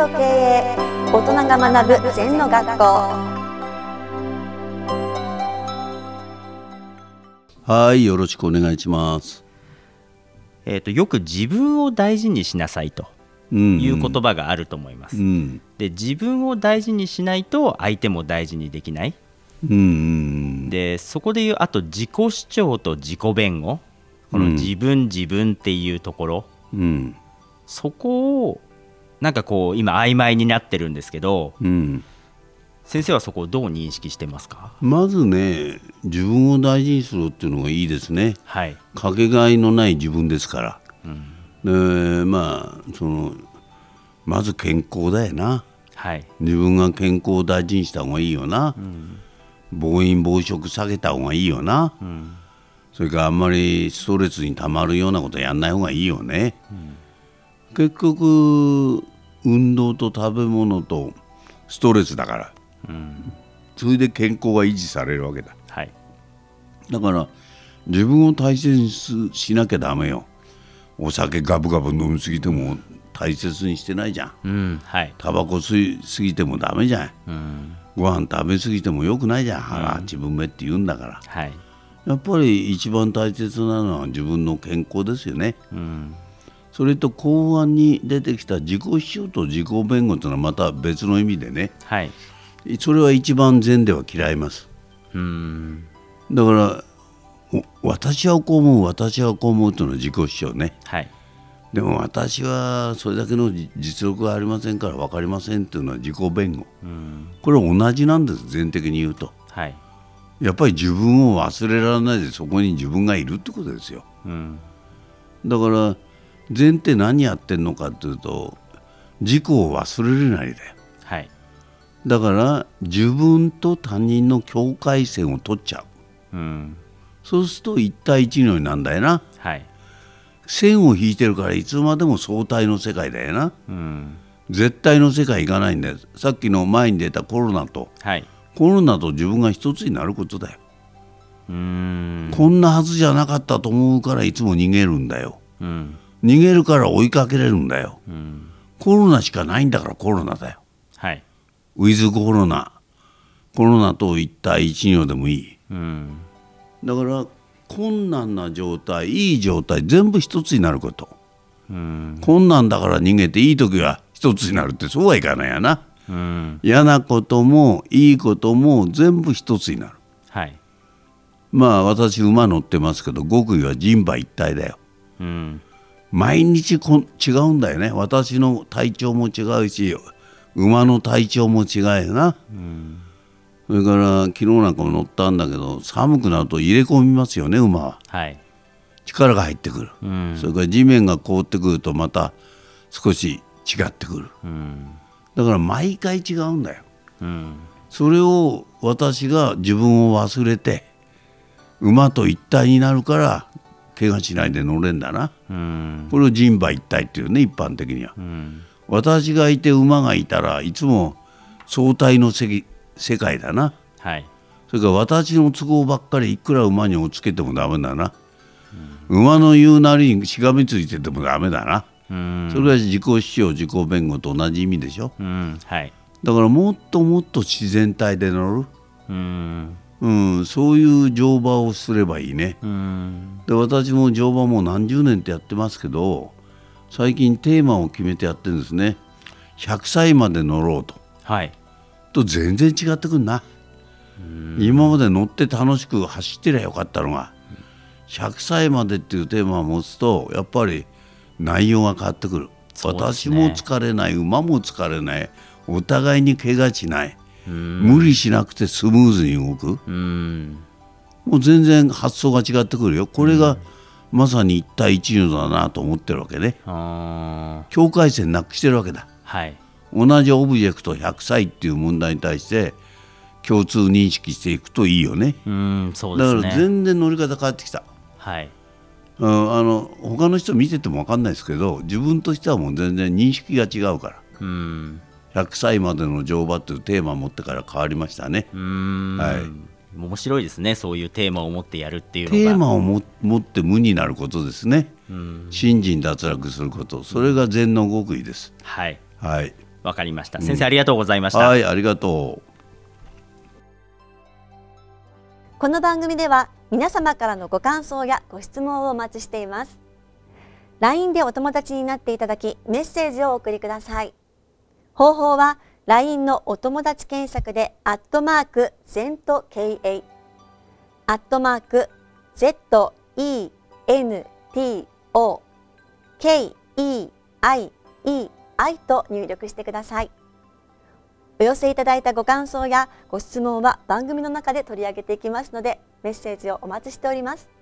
と経営大人が学ぶ禅の学校。はい、よろしくお願いします。えー、とよく自分を大事にしなさいとうん。いう言葉があると思います。うん、で自分を大事にしないと相手も大事にできない。うん、うん、でそこでいうあと自己主張と自己弁護。このうん。自分自分っていうところ、うん、そこをなんかこう今曖昧になってるんですけどうん。先生はそこをどう認識してますか？まずね、自分を大事にするっていうのがいいですね。はい、かけがえのない自分ですから。で、まあ、その、まず健康だよな。はい、自分が健康を大事にした方がいいよな。暴飲暴食下げた方がいいよな。それからあんまりストレスにたまるようなことやんない方がいいよね。結局運動と食べ物とストレスだから、それで健康が維持されるわけだ。はい、だから自分を大切にししなきゃダメよ。お酒ガブガブ飲みすぎても大切にしてないじゃん。うん、はい、タバコ吸いすぎてもダメじゃん。うん、ご飯食べ過ぎてもよくないじゃん。腹自分目って言うんだから。はい、やっぱり一番大切なのは自分の健康ですよね。うん、それと後半に出てきた自己主張と自己弁護というのはまた別の意味でね。はい、それは一番善では嫌います。うん、だからお私はこう思う私はこう思うというのは自己主張ね。はい、でも私はそれだけのじ実力がありませんから分かりませんというのは自己弁護。うん、これは同じなんです全的に言うと。はい、やっぱり自分を忘れられないでそこに自分がいるってことですよ。うん、だから善って何やってんのかっていうと自己を忘れるなりだよはい、だから自分と他人の境界線を取っちゃう。うん、そうすると一対一のようになんだよな。はい、線を引いてるからいつまでも相対の世界だよな。うん、絶対の世界行かないんだよ。さっきの前に出たコロナと。はい、コロナと自分が一つになることだよ、うん、こんなはずじゃなかったと思うからいつも逃げるんだよ。うん、逃げるから追いかけれるんだよ。うん、コロナしかないんだからコロナだよ。はい、ウィズコロナコロナと一対一のでもいい。うん、だから困難な状態いい状態全部一つになること。うん、困難だから逃げていい時は一つになるってそうはいかないやな。うん、嫌なこともいいことも全部一つになる。はい、まあ私馬乗ってますけど極意は人馬一体だよ。うん、毎日こ違うんだよね。私の体調も違うし馬の体調も違うよな、それから昨日なんかも乗ったんだけど寒くなると入れ込みますよね馬は。はい、力が入ってくる、うん、それから地面が凍ってくるとまた少し違ってくる。うん、だから毎回違うんだよ。うん、それを私が自分を忘れて馬と一体になるから怪我しないで乗れんだな。うん、これを人馬一体っていうね一般的には。うん、私がいて馬がいたらいつも相対の世世界だな。はい、それから私の都合ばっかりいくら馬に押っつけてもダメだな、馬の言うなりにしがみついててもダメだな、うん、それが自己主張自己弁護と同じ意味でしょ。うん、はい、だからもっともっと自然体で乗る、うん、うん、そういう乗馬をすればいいね。うん、で私も乗馬もう何十年ってやってますけど最近テーマを決めてやってるんですね。100歳まで乗ろうと。はい、と全然違ってくんな。今まで乗って楽しく走ってりゃよかったのが100歳までっていうテーマを持つとやっぱり内容が変わってくる、そうです私ねも疲れない馬も疲れないお互いに怪我しない、うん、無理しなくてスムーズに動く。うん、もう全然発想が違ってくるよ。これがまさに一対一のだなと思ってるわけね。境界線なくしてるわけだ。はい、同じオブジェクト100歳っていう問題に対して共通認識していくといいよね。うん、そうだですね。から全然乗り方変わってきた、はい、うん、あの他の人見てても分かんないですけど自分としてはもう全然認識が違うから。うん、100歳までの乗馬っていうテーマを持ってから変わりましたね。はい。面白いですね。そういうテーマを持ってやるっていうのが。テーマをも持って無になることですね。うん、信心脱落すること。それが禅の極意です。はい。はい。わかりました。先生ありがとうございました、はいありがとう。この番組では皆様からのご感想やご質問をお待ちしています。LINE でお友達になっていただきメッセージをお送りください方法は LINE のお友達検索でアットマーク ZENTKA アットマーク ZENTO KEIEI と入力してください。お寄せいただいたご感想やご質問は番組の中で取り上げていきますのでメッセージをお待ちしております。